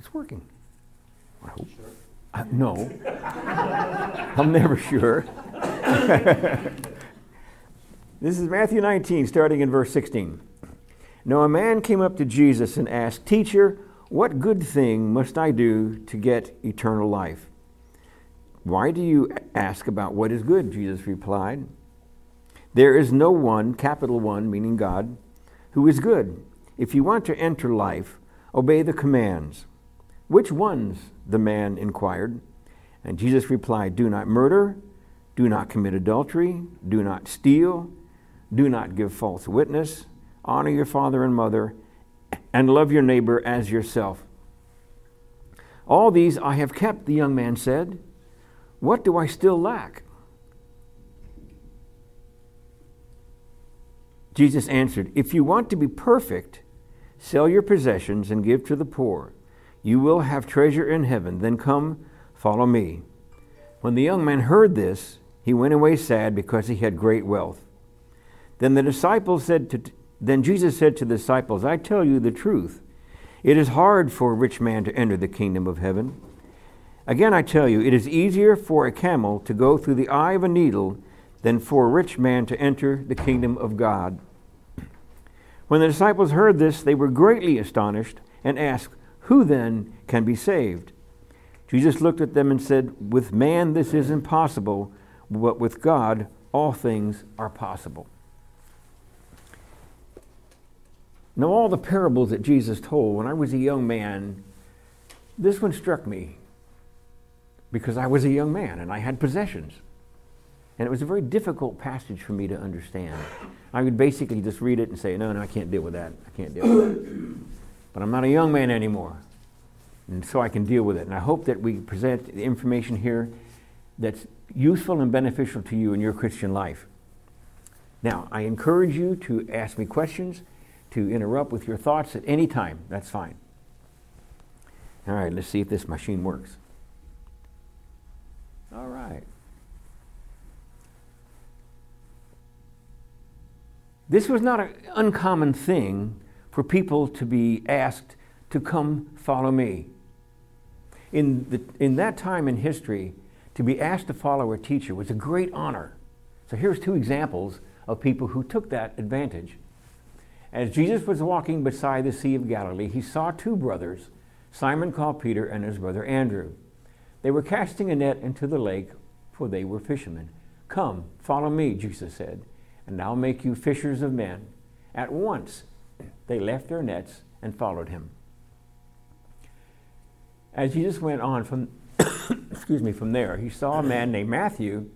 It's working. I hope. Uh, no. I'm never sure. this is Matthew 19, starting in verse 16. Now a man came up to Jesus and asked, Teacher, what good thing must I do to get eternal life? Why do you ask about what is good? Jesus replied. There is no one, capital one, meaning God, who is good. If you want to enter life, obey the commands. Which ones? the man inquired. And Jesus replied, Do not murder, do not commit adultery, do not steal, do not give false witness, honor your father and mother, and love your neighbor as yourself. All these I have kept, the young man said. What do I still lack? Jesus answered, If you want to be perfect, sell your possessions and give to the poor. You will have treasure in heaven. Then come, follow me. When the young man heard this, he went away sad because he had great wealth. Then the disciples said to then Jesus said to the disciples, I tell you the truth. It is hard for a rich man to enter the kingdom of heaven. Again, I tell you, it is easier for a camel to go through the eye of a needle than for a rich man to enter the kingdom of God. When the disciples heard this, they were greatly astonished and asked, Who then can be saved? Jesus looked at them and said, With man this is impossible, but with God all things are possible. Now, all the parables that Jesus told when I was a young man, this one struck me because I was a young man and I had possessions. And it was a very difficult passage for me to understand. I would basically just read it and say, no, no, I can't deal with that. I can't deal with that. But I'm not a young man anymore. And so I can deal with it. And I hope that we present information here that's useful and beneficial to you in your Christian life. Now, I encourage you to ask me questions, to interrupt with your thoughts at any time. That's fine. All right, let's see if this machine works. All right. This was not an uncommon thing for people to be asked to come follow me. In, the, in that time in history, to be asked to follow a teacher was a great honor. So here's two examples of people who took that advantage. As Jesus was walking beside the Sea of Galilee, he saw two brothers, Simon called Peter and his brother Andrew. They were casting a net into the lake, for they were fishermen. Come, follow me, Jesus said and I'll make you fishers of men. At once they left their nets and followed him. As Jesus went on from excuse me, from there, he saw a man named Matthew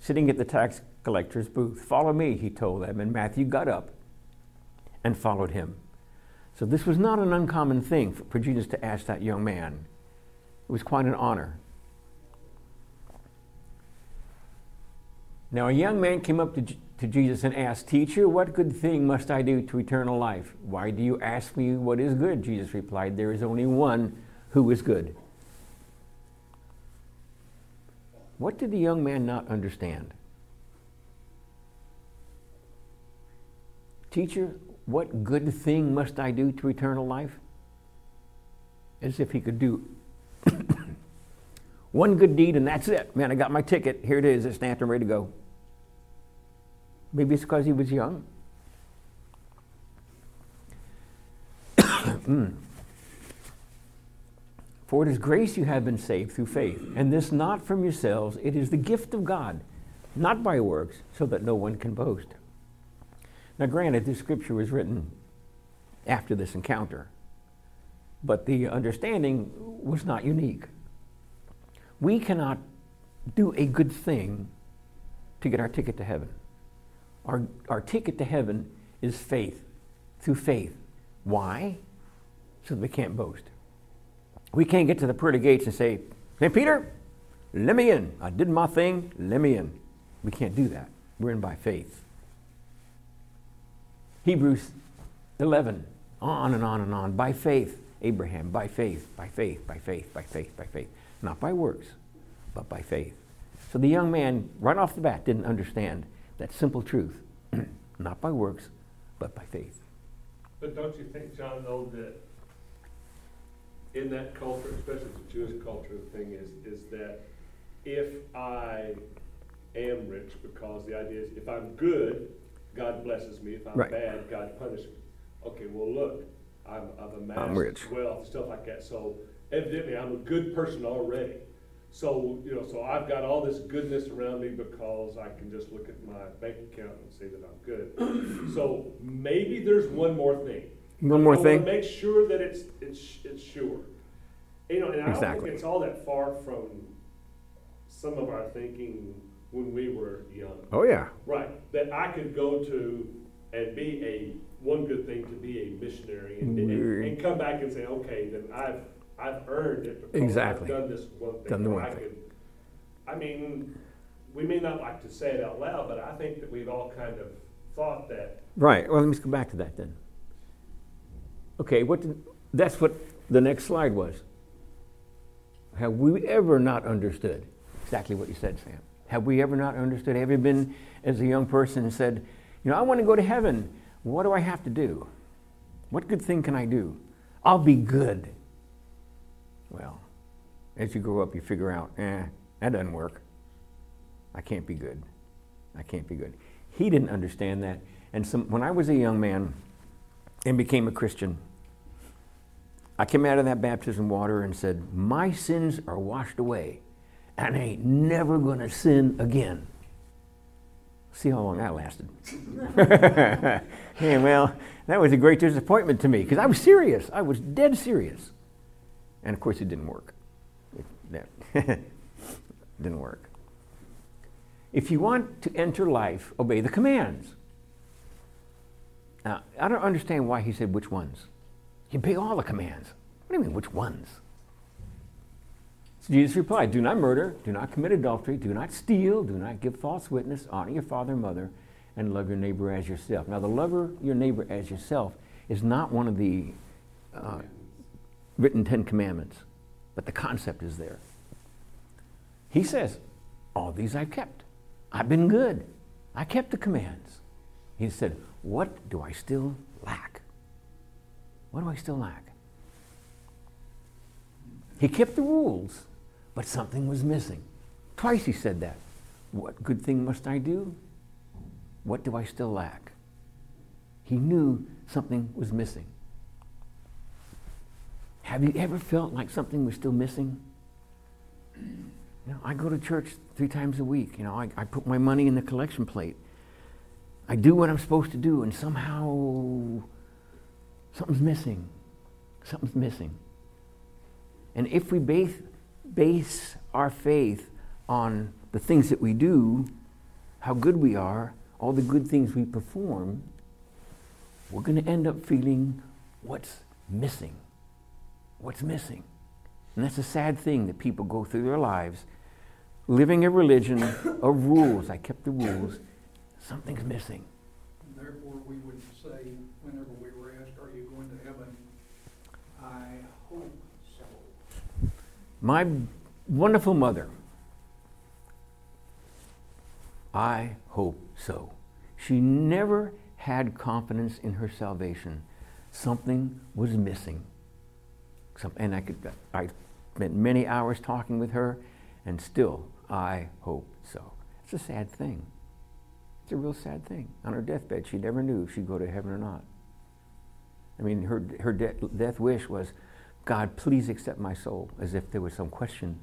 sitting at the tax collector's booth. Follow me, he told them, and Matthew got up and followed him. So this was not an uncommon thing for Jesus to ask that young man. It was quite an honor. Now, a young man came up to to Jesus and asked, Teacher, what good thing must I do to eternal life? Why do you ask me what is good? Jesus replied, There is only one who is good. What did the young man not understand? Teacher, what good thing must I do to eternal life? As if he could do one good deed and that's it. Man, I got my ticket. Here it is. It's stamped and ready to go. Maybe it's because he was young. mm. For it is grace you have been saved through faith, and this not from yourselves, it is the gift of God, not by works, so that no one can boast. Now, granted, this scripture was written after this encounter, but the understanding was not unique. We cannot do a good thing to get our ticket to heaven. Our, our ticket to heaven is faith, through faith. Why? So that we can't boast. We can't get to the pearly gates and say, Hey, Peter, let me in. I did my thing, let me in. We can't do that. We're in by faith. Hebrews 11, on and on and on. By faith, Abraham, by faith, by faith, by faith, by faith, by faith. Not by works, but by faith. So the young man, right off the bat, didn't understand that simple truth, not by works, but by faith. But don't you think, John, though, that in that culture, especially the Jewish culture, the thing is, is that if I am rich, because the idea is if I'm good, God blesses me. If I'm Right. bad, God punishes me. Okay, well, look, I'm, I've amassed I'm rich. wealth, stuff like that. So evidently, I'm a good person already. So, you know, so I've got all this goodness around me because I can just look at my bank account and say that I'm good. So maybe there's one more thing. One more I wanna thing. Make sure that it's, it's, it's sure. You know, and I don't think it's all that far from some of our thinking when we were young. Oh, yeah. Right, that I could go to and be a, one good thing to be a missionary and, and, and come back and say, okay, then I've, I've earned it because Exactly. I've done this one thing. Done the one I thing. could- I mean, we may not like to say it out loud, but I think that we've all kind of thought that, Right. Well, let me just go back to that then. Okay, what did, that's what the next slide was. Have we ever not understood exactly what you said, Sam? Have we ever not understood? Have you been, as a young person, and said, you know, I want to go to heaven. What do I have to do? What good thing can I do? I'll be good. Well, as you grow up, you figure out, eh, that doesn't work. I can't be good. I can't be good. He didn't understand that. And some, when I was a young man and became a Christian, I came out of that baptism water and said, My sins are washed away, and I ain't never going to sin again. See how long that lasted. yeah, well, that was a great disappointment to me because I was serious. I was dead serious. And of course, it didn't work. It, that didn't work. If you want to enter life, obey the commands. Now, I don't understand why he said which ones. You obey all the commands. What do you mean, which ones? So Jesus replied, Do not murder, do not commit adultery, do not steal, do not give false witness, honor your father and mother, and love your neighbor as yourself. Now, the lover your neighbor as yourself is not one of the uh, written Ten Commandments, but the concept is there. He says, All these I've kept. I've been good. I kept the commands. He said, What do I still lack? What do I still lack? He kept the rules, but something was missing. Twice he said that. What good thing must I do? What do I still lack? He knew something was missing. Have you ever felt like something was still missing? You know, I go to church three times a week. You know, I, I put my money in the collection plate. I do what I'm supposed to do, and somehow something's missing. Something's missing. And if we base, base our faith on the things that we do, how good we are, all the good things we perform, we're going to end up feeling what's missing. What's missing? And that's a sad thing that people go through their lives living a religion of rules. I kept the rules. Something's missing. And therefore, we would say, whenever we were asked, are you going to heaven? I hope so. My wonderful mother, I hope so. She never had confidence in her salvation. Something was missing. Some, and I could, I spent many hours talking with her, and still, I hope so. It's a sad thing. It's a real sad thing. On her deathbed, she never knew if she'd go to heaven or not. I mean, her, her de- death wish was, God, please accept my soul, as if there was some question.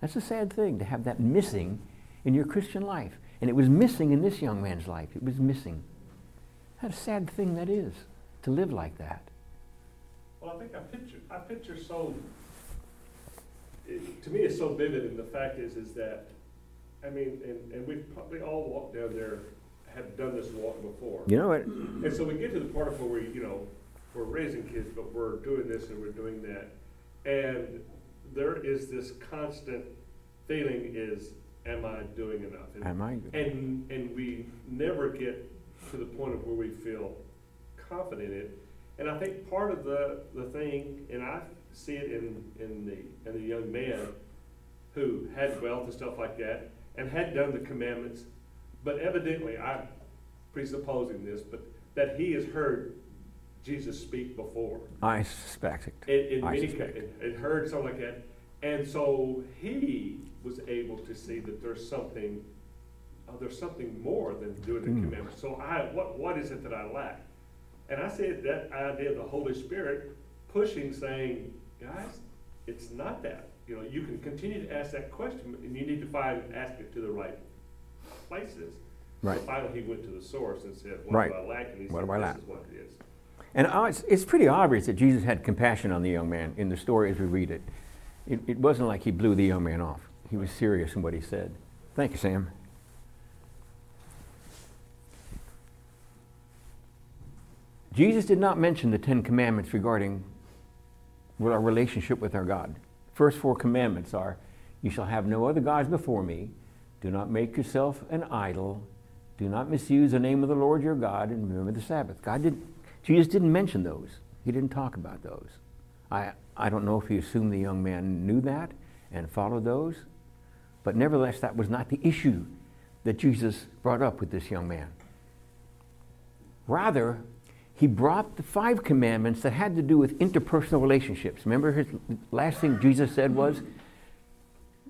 That's a sad thing to have that missing in your Christian life. And it was missing in this young man's life. It was missing. What a sad thing that is to live like that. Well, I think I picture, I picture so, it, to me, it's so vivid, and the fact is, is that, I mean, and, and we've probably all walked down there, have done this walk before. You know what? And so we get to the part of where we, you know, we're raising kids, but we're doing this and we're doing that. And there is this constant feeling is, am I doing enough? And, Am I? and, and we never get to the point of where we feel confident in it. And I think part of the, the thing, and I see it in, in the, in the young man who had wealth and stuff like that, and had done the commandments, but evidently, I'm presupposing this, but that he has heard Jesus speak before. I suspect it. In, in I many suspect. cases, it heard something like that, and so he was able to see that there's something, uh, there's something more than doing the Mm. commandments. So I, what, what is it that I lack? And I said that idea of the Holy Spirit pushing, saying, guys, it's not that. You know, you can continue to ask that question, and you need to find ask it to the right places. Right. So finally, he went to the source and said, "What Right. do I lack?" And he What said, do I "This lack?" is what it is." And it's, it's pretty obvious that Jesus had compassion on the young man in the story as we read it. It, it wasn't like he blew the young man off. He was serious in what he said. Thank you, Sam. Jesus did not mention the Ten Commandments regarding our relationship with our God. First four commandments are You shall have no other gods before me. Do not make yourself an idol. Do not misuse the name of the Lord your God and remember the Sabbath. God did, Jesus didn't mention those. He didn't talk about those. I, I don't know if he assumed the young man knew that and followed those, but nevertheless, that was not the issue that Jesus brought up with this young man. Rather, he brought the five commandments that had to do with interpersonal relationships. Remember, his last thing Jesus said was,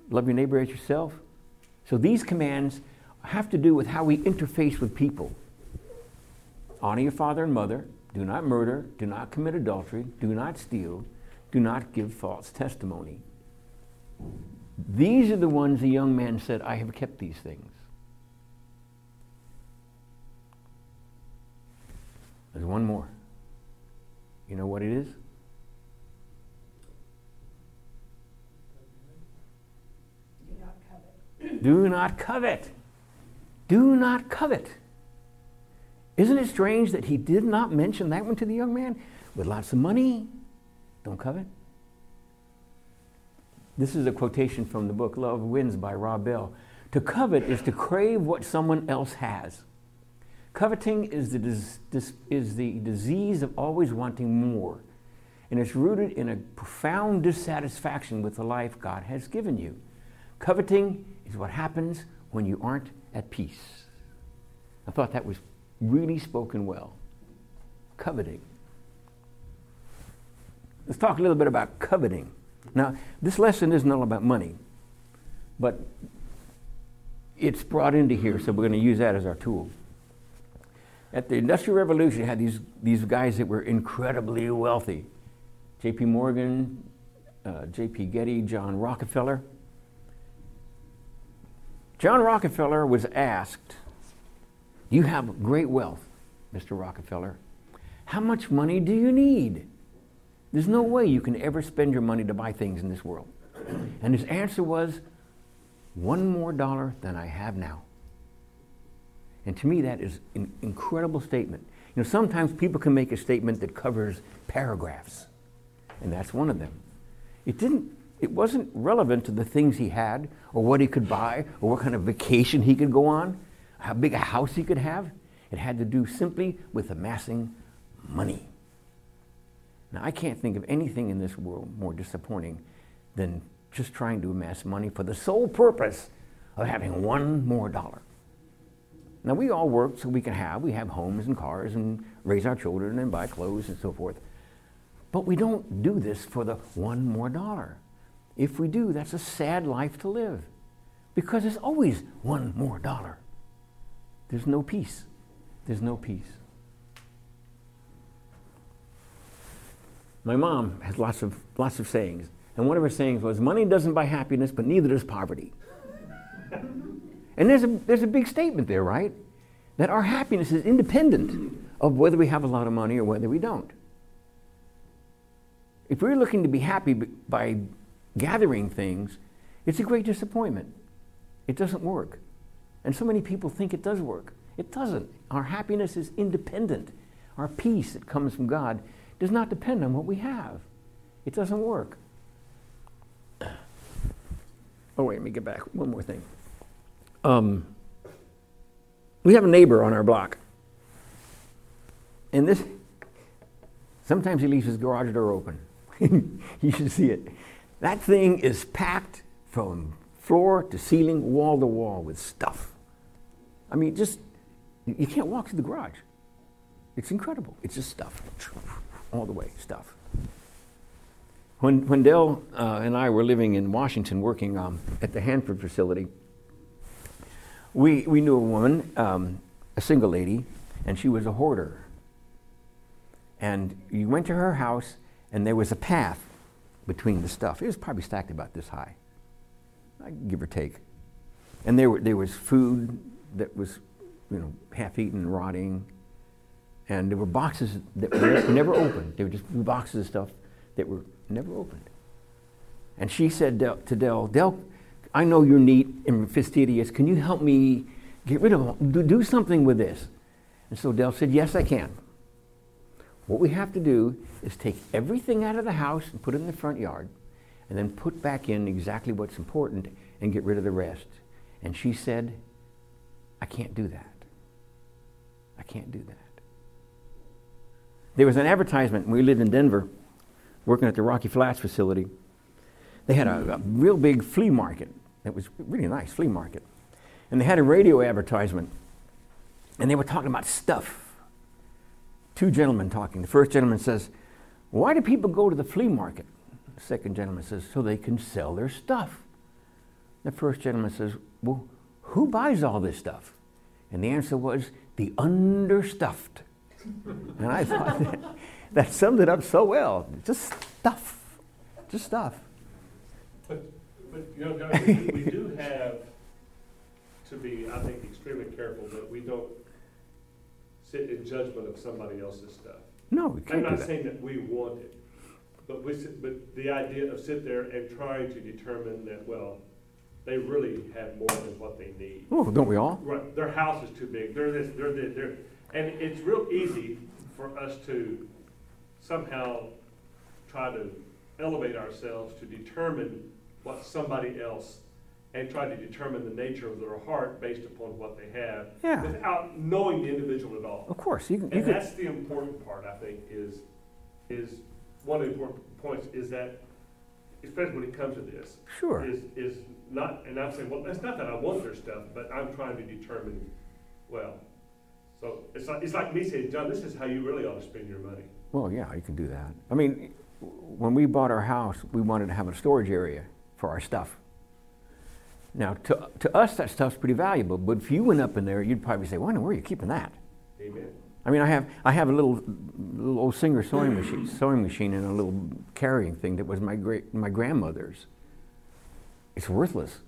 Love your neighbor as yourself. So these commands have to do with how we interface with people. Honor your father and mother. Do not murder. Do not commit adultery. Do not steal. Do not give false testimony. These are the ones the young man said, I have kept these things. There's one more. You know what it is? Do not covet. Do not covet. Do not covet. Isn't it strange that he did not mention that one to the young man? With lots of money, don't covet. This is a quotation from the book Love Wins by Rob Bell. To covet is to crave what someone else has. Coveting is the, dis- dis- is the disease of always wanting more, and it's rooted in a profound dissatisfaction with the life God has given you. Coveting is what happens when you aren't at peace. I thought that was really spoken well. Coveting. Let's talk a little bit about coveting. Now, this lesson isn't all about money, but it's brought into here, so we're going to use that as our tool. At the Industrial Revolution, you had these, these guys that were incredibly wealthy J.P. Morgan, uh, J.P. Getty, John Rockefeller. John Rockefeller was asked, You have great wealth, Mr. Rockefeller. How much money do you need? There's no way you can ever spend your money to buy things in this world. And his answer was, One more dollar than I have now. And to me, that is an incredible statement. You know, sometimes people can make a statement that covers paragraphs, and that's one of them. It didn't. It wasn't relevant to the things he had, or what he could buy, or what kind of vacation he could go on, how big a house he could have. It had to do simply with amassing money. Now, I can't think of anything in this world more disappointing than just trying to amass money for the sole purpose of having one more dollar. Now, we all work so we can have. We have homes and cars and raise our children and buy clothes and so forth. But we don't do this for the one more dollar. If we do, that's a sad life to live because there's always one more dollar. There's no peace. There's no peace. My mom has lots of, lots of sayings, and one of her sayings was, Money doesn't buy happiness, but neither does poverty. And there's a, there's a big statement there, right? That our happiness is independent of whether we have a lot of money or whether we don't. If we're looking to be happy by gathering things, it's a great disappointment. It doesn't work. And so many people think it does work. It doesn't. Our happiness is independent. Our peace that comes from God does not depend on what we have. It doesn't work. Oh, wait, let me get back. One more thing. Um, we have a neighbor on our block. And this, sometimes he leaves his garage door open. you should see it. That thing is packed from floor to ceiling, wall to wall with stuff. I mean, just, you can't walk through the garage. It's incredible. It's just stuff, all the way, stuff. When, when Dell uh, and I were living in Washington working um, at the Hanford facility, we, we knew a woman, um, a single lady, and she was a hoarder. And you went to her house, and there was a path between the stuff. It was probably stacked about this high, give or take. And there, were, there was food that was, you know, half-eaten, rotting, and there were boxes that were never opened. They were just boxes of stuff that were never opened. And she said to Dell, Dell, I know you're neat and fastidious. Can you help me get rid of them? Do something with this. And so Dell said, Yes, I can. What we have to do is take everything out of the house and put it in the front yard, and then put back in exactly what's important and get rid of the rest. And she said, I can't do that. I can't do that. There was an advertisement we lived in Denver, working at the Rocky Flats facility. They had a, a real big flea market. It was really nice flea market. And they had a radio advertisement. And they were talking about stuff. Two gentlemen talking. The first gentleman says, Why do people go to the flea market? The second gentleman says, So they can sell their stuff. The first gentleman says, Well, who buys all this stuff? And the answer was, The understuffed. and I thought that, that summed it up so well. Just stuff. Just stuff. But, you know, we, we do have to be, I think, extremely careful that we don't sit in judgment of somebody else's stuff. No, we can't I'm do not that. saying that we want it, but we, sit- but the idea of sit there and trying to determine that, well, they really have more than what they need. Oh, don't we all? Right, their house is too big, they're this, they're this, they're, and it's real easy for us to somehow try to elevate ourselves to determine what somebody else, and try to determine the nature of their heart based upon what they have. Yeah. Without knowing the individual at all. Of course, you can. You And can that's the important part, I think, is, is, one of the important points is that, especially when it comes to this, sure. is, is not, and I'm saying, well, it's not that I want their stuff, but I'm trying to determine, well, so it's like, it's like me saying, John, this is how you really ought to spend your money. Well, yeah, you can do that. I mean, when we bought our house, we wanted to have a storage area for our stuff. Now, to, to us, that stuff's pretty valuable, but if you went up in there, you'd probably say, wonder where are you keeping that? Amen. I mean, I have, I have a little, little old Singer sewing machine, sewing machine and a little carrying thing that was my, great, my grandmother's. It's worthless.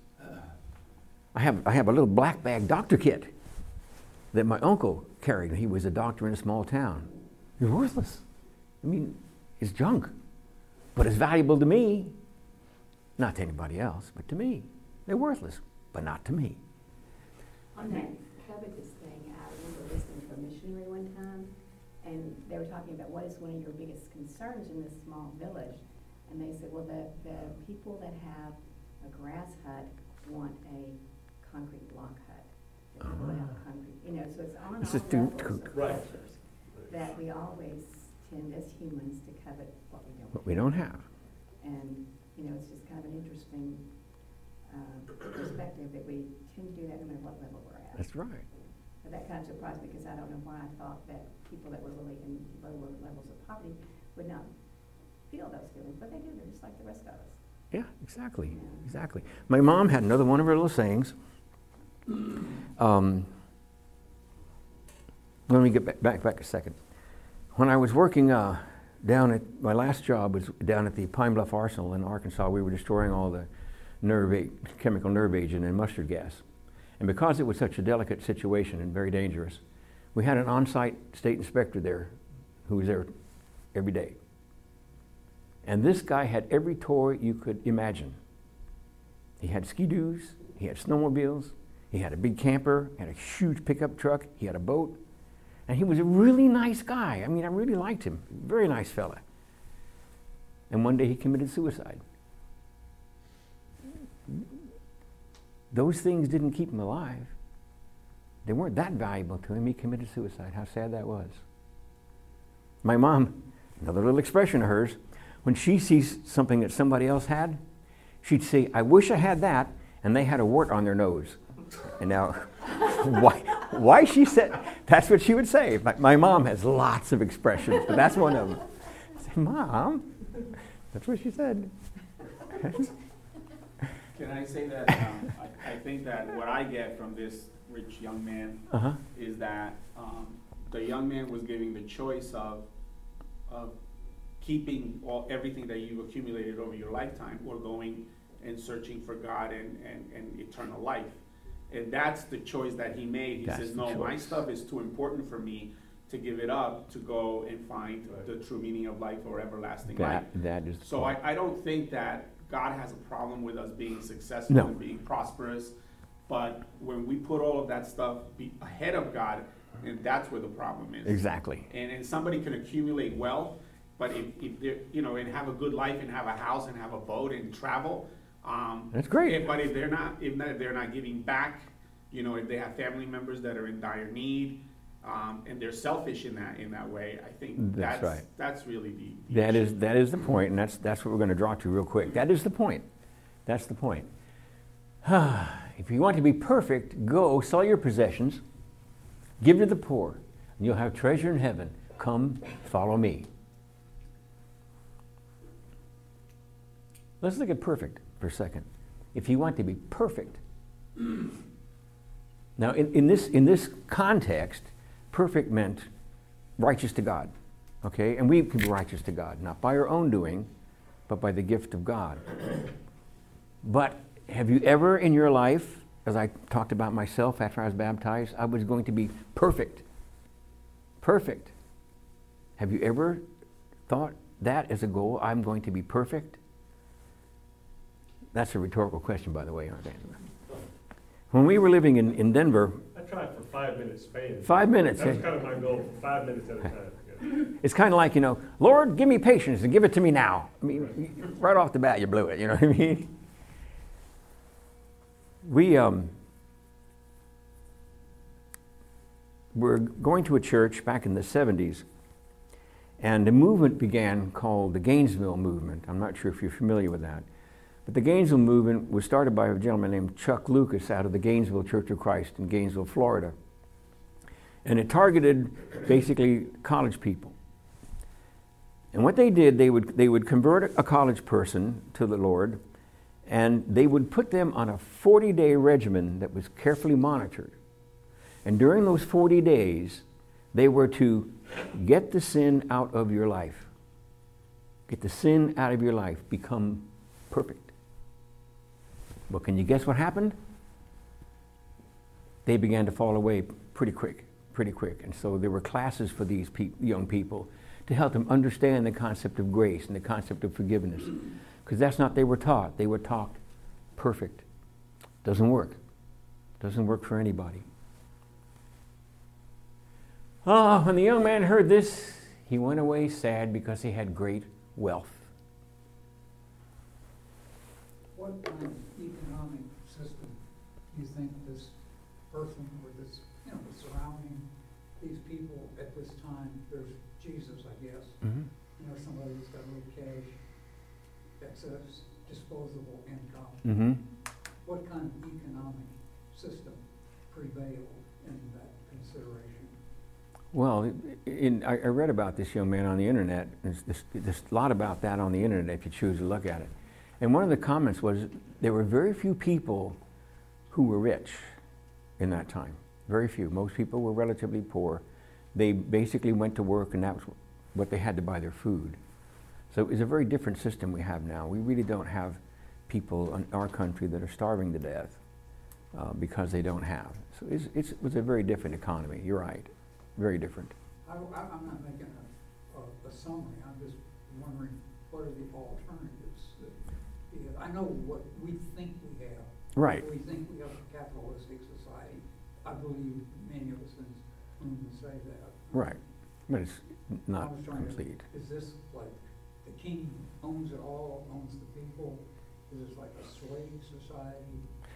I have, I have a little black bag doctor kit that my uncle carried. He was a doctor in a small town. It's worthless. I mean, it's junk, but it's valuable to me. Not to anybody else, but to me. They're worthless, but not to me. On that covetous thing, I remember listening to a missionary one time, and they were talking about what is one of your biggest concerns in this small village? And they said, well, the, the people that have a grass hut want a concrete block hut. The people that have a concrete, you know, so it's on This all is too- levels too- of Right. cultures, that we always tend as humans to covet what we don't But we don't have. And, you know, it's just kind of an interesting uh, perspective that we tend to do that no matter what level we're at. That's right. But that kind of surprised me because I don't know why I thought that people that were really in lower levels of poverty would not feel those feelings, but they do, they're just like the rest of us. Yeah, exactly, Yeah. exactly. My mom had another one of her little sayings. Um, let me get back, back, back a second. When I was working uh, down at my last job was down at the Pine Bluff Arsenal in Arkansas. We were destroying all the nerve chemical nerve agent and mustard gas, and because it was such a delicate situation and very dangerous, we had an on-site state inspector there, who was there every day. And this guy had every toy you could imagine. He had ski-doos, he had snowmobiles, he had a big camper, had a huge pickup truck, he had a boat, and he was a really nice guy. I mean, I really liked him. Very nice fella. And one day he committed suicide. Those things didn't keep him alive. They weren't that valuable to him. He committed suicide. How sad that was. My mom, another little expression of hers, when she sees something that somebody else had, she'd say, I wish I had that, and they had a wart on their nose. And now, why, why she said, that's what she would say. My, my mom has lots of expressions, but that's one of them. I say, Mom, that's what she said. Can I say that, um, I, I think that what I get from this rich young man Uh-huh. is that, um, the young man was giving the choice of, of keeping all, everything that you've accumulated over your lifetime or going and searching for God and, and, and eternal life. And that's the choice that he made. He That's says, the no, my stuff is too important for me to give it up to go and find Right. the true meaning of life or everlasting life. That, that is. So I. I don't think that God has a problem with us being successful No. and being prosperous. But when we put all of that stuff be ahead of God, and that's where the problem is. Exactly. And, and somebody can accumulate wealth, but if, if they're, you know, and have a good life and have a house and have a boat and travel, um. That's great. if- But if they're not, if they're not giving back, you know, if they have family members that are in dire need, um, and they're selfish in that, in that way, I think That's that's, right. that's really the. the That is, that is the point, and that's, that's what we're going to draw to real quick. That is the point. That's the point. if you want to be perfect, go sell your possessions, give to the poor, and you'll have treasure in heaven. Come, follow me. Let's look at perfect a second. If you want to be perfect, now in, in, this, in this context, perfect meant righteous to God. Okay? And we can be righteous to God, not by our own doing, but by the gift of God. But have you ever in your life, as I talked about myself after I was baptized, I was going to be perfect? Perfect. Have you ever thought that as a goal? I'm going to be perfect? That's a rhetorical question, by the way, aren't they? When we were living in, in Denver, I tried for five minutes five minutes. That was eh? kind of my goal, five minutes at a time. yeah. It's kind of like, you know, Lord, give me patience and give it to me now. I mean, right off the bat, you blew it, you know what I mean? We um, were going to a church back in the 70s, and a movement began called the Gainesville Movement. I'm not sure if you're familiar with that. But the Gainesville Movement was started by a gentleman named Chuck Lucas out of the Gainesville Church of Christ in Gainesville, Florida. And it targeted basically college people. And what they did, they would, they would convert a college person to the Lord, and they would put them on a 40 day regimen that was carefully monitored. And during those 40 days, they were to get the sin out of your life. Get the sin out of your life. Become perfect. But can you guess what happened? They began to fall away pretty quick, pretty quick. And so there were classes for these pe- young people to help them understand the concept of grace and the concept of forgiveness. Because that's not they were taught. They were taught perfect. Doesn't work. Doesn't work for anybody. Ah, when the young man heard this, he went away sad because he had great wealth. What of economic system do you think this person or this, you know, the surrounding, these people at this time, there's Jesus, I guess, Mm-hmm. you know, somebody who's got a little cash, excess disposable income. Mm-hmm. What kind of economic system prevailed in that consideration? Well, in, I, I read about this young man on the internet. There's, there's, there's a lot about that on the internet if you choose to look at it. And one of the comments was there were very few people who were rich in that time. Very few. Most people were relatively poor. They basically went to work, and that was what they had to buy their food. So it's a very different system we have now. We really don't have people in our country that are starving to death uh, because they don't have. So it's, it's, it was a very different economy. You're right. Very different. I, I'm not making a, a, a summary, I'm just wondering, what are the alternatives? I know what we think we have. Right. We think we have a capitalistic society. I believe many of us room would say that. Right. But it's not trying to- complete. Is this like, the king owns it all, owns the people? Is this like a slave society?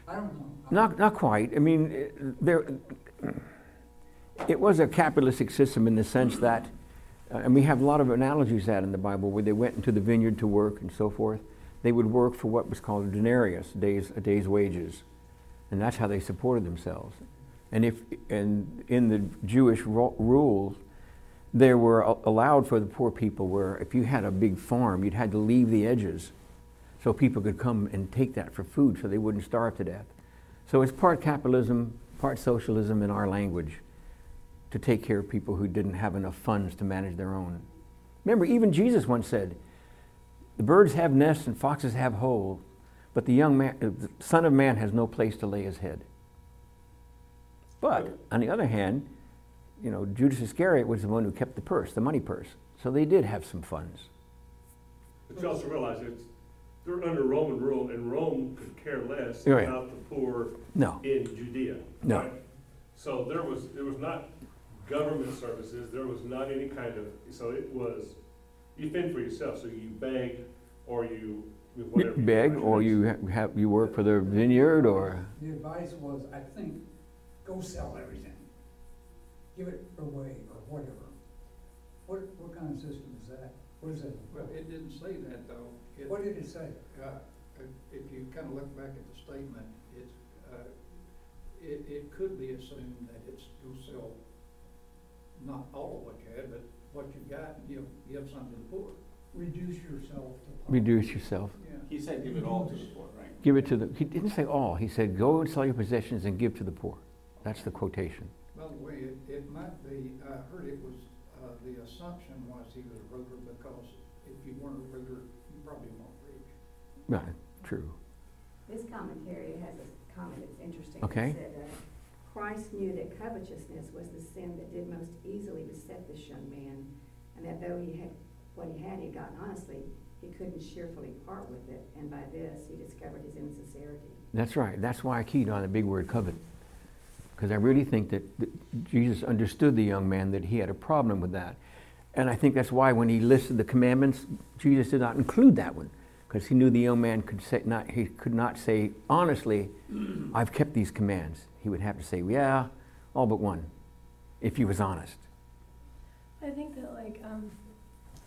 I don't know. Not, not quite. I mean, it- there, it was a capitalistic system in the sense that, uh, and we have a lot of analogies that in the Bible where they went into the vineyard to work and so forth. They would work for what was called a denarius, a day's, a day's wages. And that's how they supported themselves. And if and in the Jewish ru- rules, there were a- allowed for the poor people where if you had a big farm, you'd had to leave the edges so people could come and take that for food so they wouldn't starve to death. So it's part capitalism, part socialism in our language to take care of people who didn't have enough funds to manage their own. Remember, even Jesus once said, The birds have nests and foxes have holes, but the young man, uh, the Son of Man has no place to lay his head. But on the other hand, you know, Judas Iscariot was the one who kept the purse, the money purse. So they did have some funds. But you also realize it's, they're under Roman rule, and Rome could care less Right. about the poor No. in Judea. No. right? So there was, there was not government services, there was not any kind of, so it was, you fend for yourself, so you beg, or you, whatever. Beg, or you ha- have you work for the vineyard, or The advice was, I think, go sell everything. Give it away or whatever. What, what kind of system is that? What is that? Well, it didn't say that though. It, What did it say? uh, if you kind of look back at the statement, it's, uh, it, it could be assumed that it's go sell not all of what you had, but what you got, and give, give some to the poor. Reduce yourself to. poverty. reduce yourself. Yeah. He said give it all to the poor, right? Give it to the. He didn't say all. He said, "Go and sell your possessions and give to the poor." That's the quotation. By the way, it, it might be, I heard it was, uh, the assumption was he was a ruler because if you weren't a ruler, you probably weren't rich. Right. True. This commentary has a comment that's interesting. Okay. It said, Christ knew that covetousness was the sin that did most easily beset this young man, and that though he had, what he had, he had gotten honestly, he couldn't cheerfully part with it, and by this, he discovered his insincerity. That's right. That's why I keyed on the big word covet. Because I really think that, that Jesus understood the young man that he had a problem with that. And I think that's why when he listed the commandments, Jesus did not include that one. Because he knew the young man could say not he could not say honestly, I've kept these commands. He would have to say, Yeah, all but one, if he was honest. I think that like um,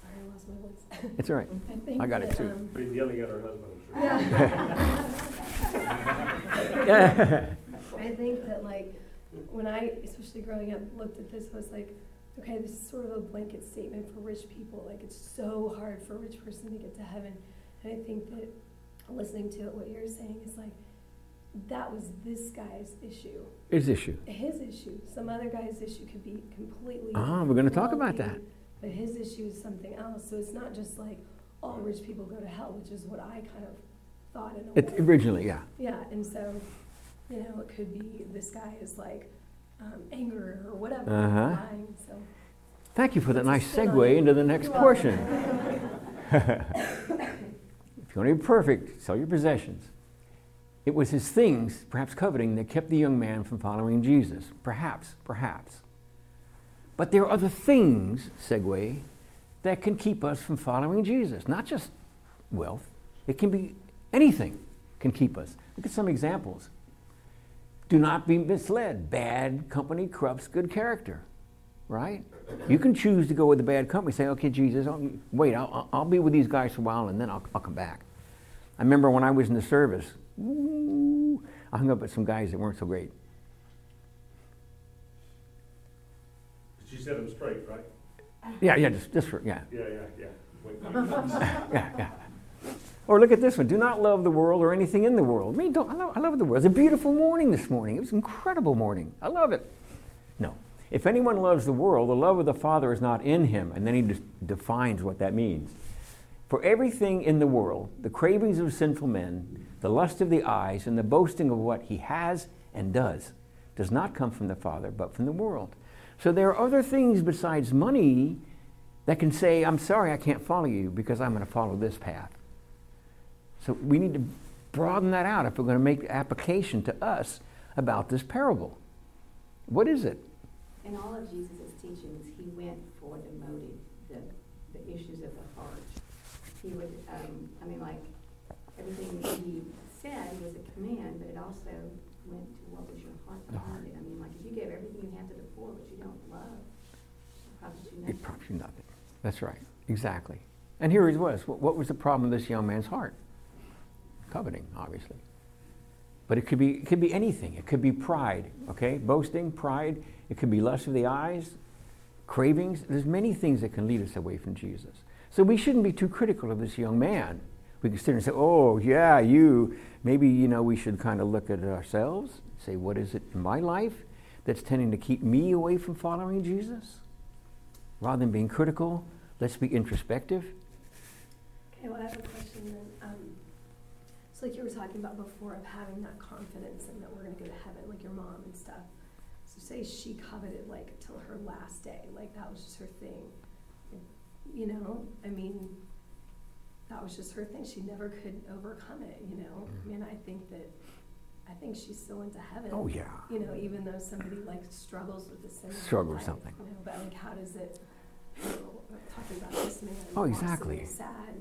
sorry, I lost my voice. It's all right. I think I got it too. Um, Been yelling at her husband, I'm sure. yeah. Yeah. I think that like when I, especially growing up, looked at this, I was like, okay, this is sort of a blanket statement for rich people. Like it's so hard for a rich person to get to heaven. And I think that listening to what you're saying is like that was this guy's issue. His issue. His issue. Some other guy's issue could be completely. Ah, we're going to talk about that. But his issue is something else. So it's not just like all rich people go to hell, which is what I kind of thought in a It, way. originally, yeah. Yeah, and so, you know, it could be this guy is like um, anger or whatever, Uh-huh. lying. So Thank you for that nice segue into the next portion. you to be perfect, sell your possessions. It was his things, perhaps coveting, that kept the young man from following Jesus. Perhaps, perhaps. But there are other things, segue, that can keep us from following Jesus. Not just wealth, it can be anything can keep us. Look at some examples. Do not be misled. Bad company corrupts good character, right? You can choose to go with the bad company. Say, okay, Jesus, I'll, wait, I'll, I'll be with these guys for a while and then I'll, I'll come back. I remember when I was in the service, ooh, I hung up with some guys that weren't so great. She set him straight, right? Yeah, yeah, just, just for, yeah, Yeah, yeah, yeah. Yeah, yeah. Or look at this one. Do not love the world or anything in the world. I mean, don't, I, love, I love the world. It's a beautiful morning this morning. It was an incredible morning. I love it. No. If anyone loves the world, the love of the Father is not in him. And then he just defines what that means. For everything in the world, the cravings of sinful men, the lust of the eyes, and the boasting of what he has and does, does not come from the Father, but from the world. So there are other things besides money that can say, I'm sorry, I can't follow you because I'm going to follow this path. So we need to broaden that out if we're going to make application to us about this parable. What is it? In all of Jesus' teachings, he went for the motive, the, the issues of the. He would, um, I mean, like, everything that he said was a command, but it also went to what was your heart behind it. I mean, like, if you gave everything you have to the poor, but you don't love, it probably do It nothing. you nothing. That's right. Exactly. And here he was. What what was the problem with this young man's heart? Coveting, obviously. But it could be it could be anything. It could be pride, okay? Boasting, pride. It could be lust of the eyes, cravings. There's many things that can lead us away from Jesus. So we shouldn't be too critical of this young man. We can sit and say, "Oh, yeah, you." Maybe you know we should kind of look at ourselves, say, "What is it in my life that's tending to keep me away from following Jesus?" Rather than being critical, let's be introspective. Okay, well, I have a question then. Um, so like you were talking about before of having that confidence and that we're gonna go to heaven, like your mom and stuff. So say she coveted like till her last day, like that was just her thing. You know, I mean, that was just her thing. She never could overcome it, you know? Mm-hmm. I mean, I think that, I think she's still into heaven. Oh yeah. You know, even though somebody like struggles with the sin. Struggle with something. You know, but like how does it, you know, talking about this man. Oh, exactly. Sad,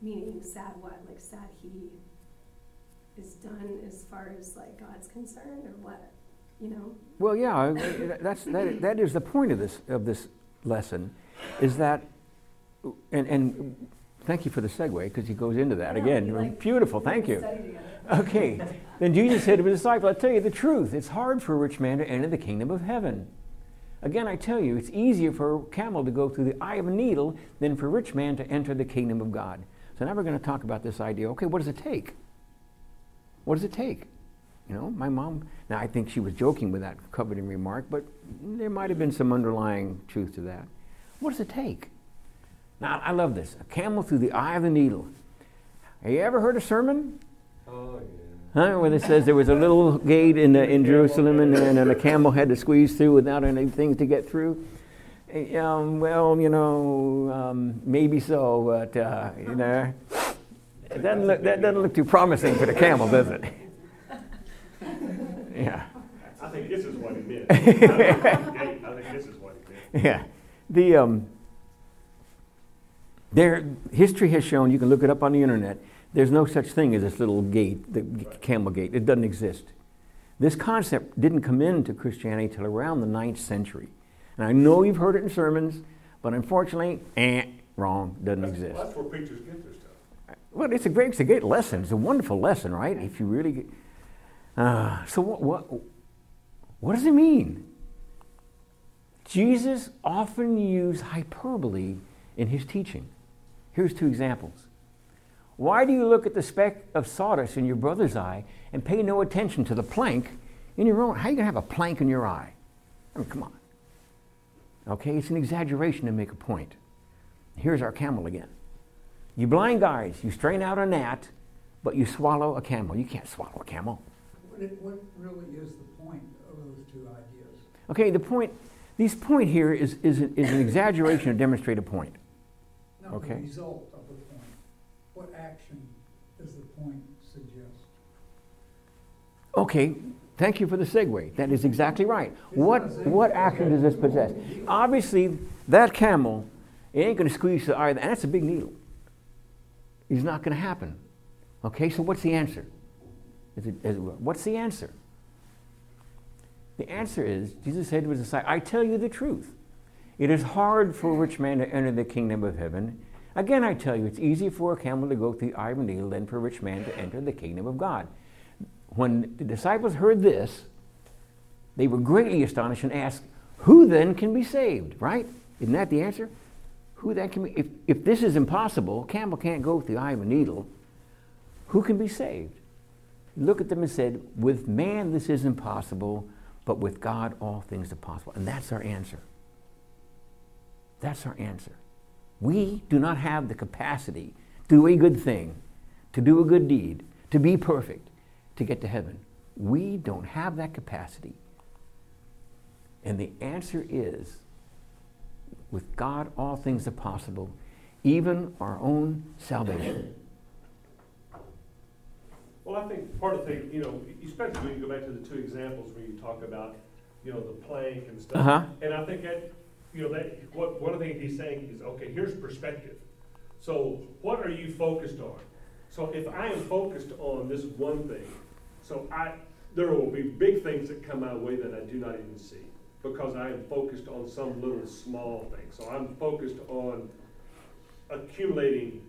meaning sad what? Like sad he is done as far as like God's concerned or what? You know? Well, yeah, that's that, that is the point of this of this lesson, is that, and and thank you for the segue because he goes into that know, again. like, Beautiful, thank you. Okay, then Jesus said to his disciple, "I tell you the truth. It's hard for a rich man to enter the kingdom of heaven." Again, I tell you, it's easier for a camel to go through the eye of a needle than for a rich man to enter the kingdom of God. So now we're going to talk about this idea. Okay, what does it take? What does it take? You know, my mom, now I think she was joking with that coveting remark, but there might have been some underlying truth to that. What does it take? Now, I love this a camel through the eye of the needle. Have you ever heard a sermon? Oh, yeah. Huh? Where it says there was a little gate in, uh, in Jerusalem and, and, and a camel had to squeeze through without anything to get through. Eh, Um, well, you know, um, maybe so, but, uh, you know, it doesn't look, that doesn't look too promising for the camel, does it? Yeah. I think this is what he meant. I think I think this is what he meant. Yeah. The, um, there, history has shown, you can look it up on the internet, there's no such thing as this little gate, the camel gate. It doesn't exist. This concept didn't come into Christianity till around the ninth century. And I know you've heard it in sermons, but unfortunately, eh, wrong, doesn't That's, exist. that's where preachers get their stuff. Well, it's a great, it's a great lesson. It's a wonderful lesson, right? If you really get. Uh, so, what, what, what does it mean? Jesus often used hyperbole in his teaching. Here's two examples. Why do you look at the speck of sawdust in your brother's eye and pay no attention to the plank in your own? How are you going to have a plank in your eye? I mean, come on. Okay, it's an exaggeration to make a point. Here's our camel again. You blind guys, you strain out a gnat, but you swallow a camel. You can't swallow a camel. What, really is the point of those two ideas? Okay, the point, this point here is, is, is an exaggeration to demonstrate a point. No, Okay. the result of the point. What action does the point suggest? Okay, thank you for the segue. That is exactly right. What, what action does this possess? Obviously, that camel, it ain't going to squeeze the eye, and that's a big needle. It's not going to happen. Okay, so what's the answer? Is it, is it, what's the answer? The answer is Jesus said to his disciples, I tell you the truth. It is hard for a rich man to enter the kingdom of heaven. Again, I tell you, it's easier for a camel to go through the eye of a needle than for a rich man to enter the kingdom of God. When the disciples heard this, they were greatly astonished and asked, Who then can be saved? Right? Isn't that the answer? Who then can be? If, if this is impossible, a camel can't go through the eye of a needle, who can be saved? He looked at them and said, With man this is impossible, but with God all things are possible. And that's our answer. That's our answer. We do not have the capacity to do a good thing, to do a good deed, to be perfect, to get to heaven. We don't have that capacity. And the answer is with God, all things are possible, even our own salvation. Well, I think part of the thing, you know, especially when you go back to the two examples where you talk about, you know, the plank and stuff. Uh-huh. And I think that, you know, that, what, one of the things he's saying is, okay, here's perspective. So what are you focused on? So if I am focused on this one thing, so I, there will be big things that come my way that I do not even see. Because I am focused on some little small thing. So I'm focused on accumulating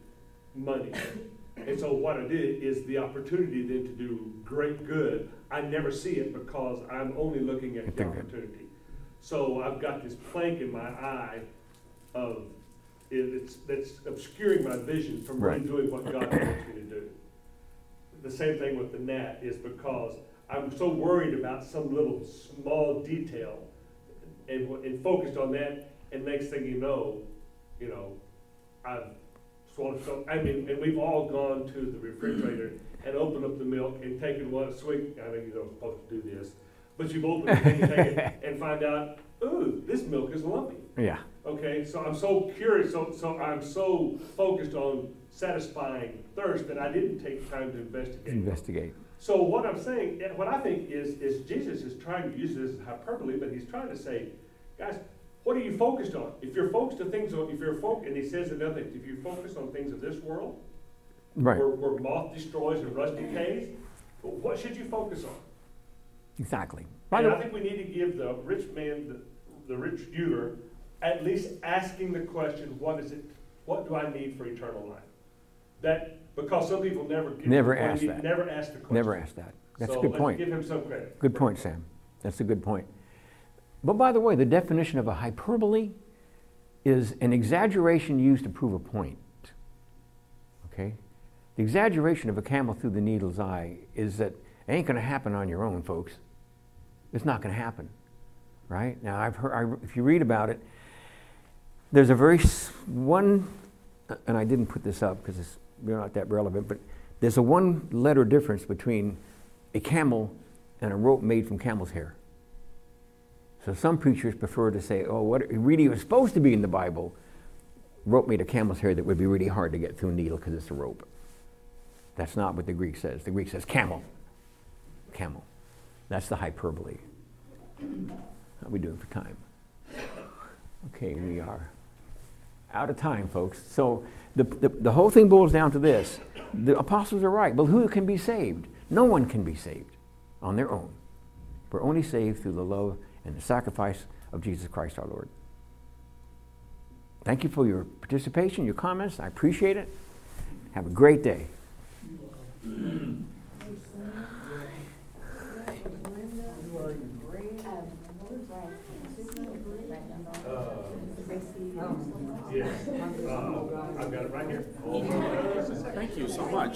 money. And so what I did is the opportunity then to do great good, I never see it because I'm only looking at the opportunity. So I've got this plank in my eye of, it- it's, that's obscuring my vision from really doing what God wants me to do. The same thing with the gnat is because I'm so worried about some little small detail and, and focused on that, and next thing you know, you know, I've swallowed some, I mean, and we've all gone to the refrigerator and opened up the milk and taken one swig, I know you're not supposed to do this, but you've opened it and it and find out, ooh, this milk is lumpy. Yeah. Okay, so I'm so curious, so, so I'm so focused on satisfying thirst that I didn't take time to investigate. Investigate. So what I'm saying, and what I think is, is Jesus is trying to use this as hyperbole, but he's trying to say, guys, what are you focused on? If you're focused on things, if you're focused, and he says another thing, if you focus on things of this world, Right. where, where moth destroys and rust decays, what should you focus on? Exactly. By And I think we need to give the rich man, the, the rich Euler, at least asking the question, what is it, what do I need for eternal life? That, because some people never give. Never ask that. Never ask the question. Never asked that. That's a good let's point. give him some credit. Good point, Sam. That's a good point. But by the way, the definition of a hyperbole is an exaggeration used to prove a point. Okay? The exaggeration of a camel through the needle's eye is that it ain't going to happen on your own, folks. It's not going to happen. Right? Now, I've heard, I, if you read about it, there's a very one, and I didn't put this up because it's not that relevant, but there's a one letter difference between a camel and a rope made from camel's hair. So some preachers prefer to say, oh, what it really was supposed to be in the Bible, rope made of camel's hair that would be really hard to get through a needle because it's a rope. That's not what the Greek says. The Greek says camel. Camel. That's the hyperbole. How are we doing for time? Okay, we are out of time, folks. So the, the, the whole thing boils down to this. The apostles are right. But who can be saved? No one can be saved on their own. We're only saved through the love and the sacrifice of Jesus Christ our Lord. Thank you for your participation, your comments. I appreciate it. Have a great day.